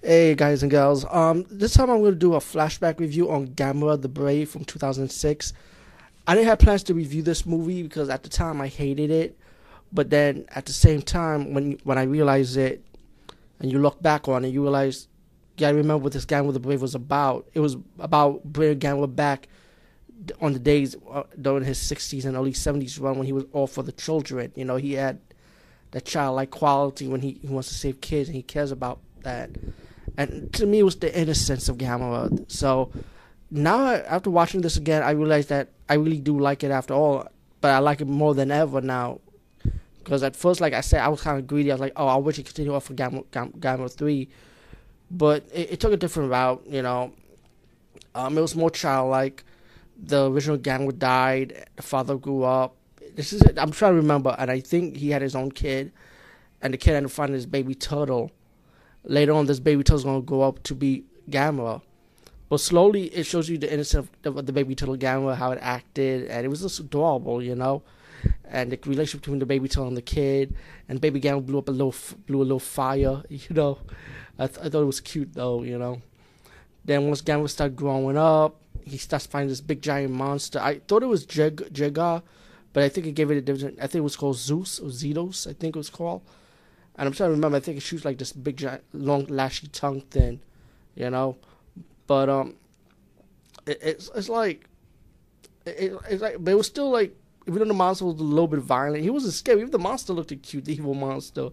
Hey guys and girls, um, this time I'm going to do a flashback review on Gamera the Brave from 2006. I didn't have plans to review this movie because at the time I hated it, but then at the same time when when I realized it, and you look back on it, you realize, yeah, I remember what this Gamera the Brave was about. It was about bringing Gamera back on the days uh, during his 60s and early 70s run when he was all for the children. You know, he had that childlike quality when he, he wants to save kids and he cares about that and to me it was the innocence of Gamera. So now after watching this again, I realize that I really do like it after all, but I like it more than ever now. Because at first, like I said, I was kind of greedy. I was like, oh, I wish it continued on for Gamera, Gamera three, but it, it, took a different route. You know, um, it was more childlike. The original Gamera died. The father grew up. This is it. I'm trying to remember, and I think he had his own kid, and the kid ended up finding his baby turtle later on this baby turtle's gonna grow up to be Gamera. But slowly it shows you the innocence of the baby turtle Gamera, how it acted, and it was just adorable, you know. And the relationship between the baby turtle and the kid, and baby Gamera blew up a little, blew a little fire, you know. I, th- I thought it was cute though, you know. Then once Gamera started growing up, he starts finding this big giant monster. I thought it was Jeg- Jega, but I think it gave it a different. I think it was called Zeus or Zedus. I think it was called. And I'm trying to remember. I think it shoots like this big, giant, long, lashy tongue thing, you know. But um, it, it's it's like, it, it's like, but it was still like, even though the monster was a little bit violent, he wasn't scary. Even the monster looked cute, the evil monster.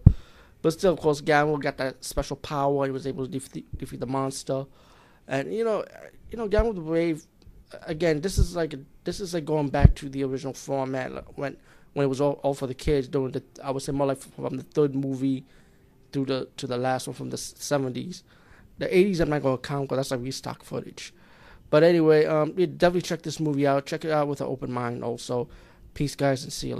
But still, of course, Gamera got that special power. He was able to defeat, defeat the monster, and you know, you know, Gamera the Brave. Again, this is like this is like going back to the original format when when it was all, all for the kids during the I would say more like from the third movie through the to the last one from the seventies. The eighties I'm not gonna count because that's like restock footage. But anyway, um, definitely check this movie out. Check it out with an open mind. Also, peace, guys, and see you.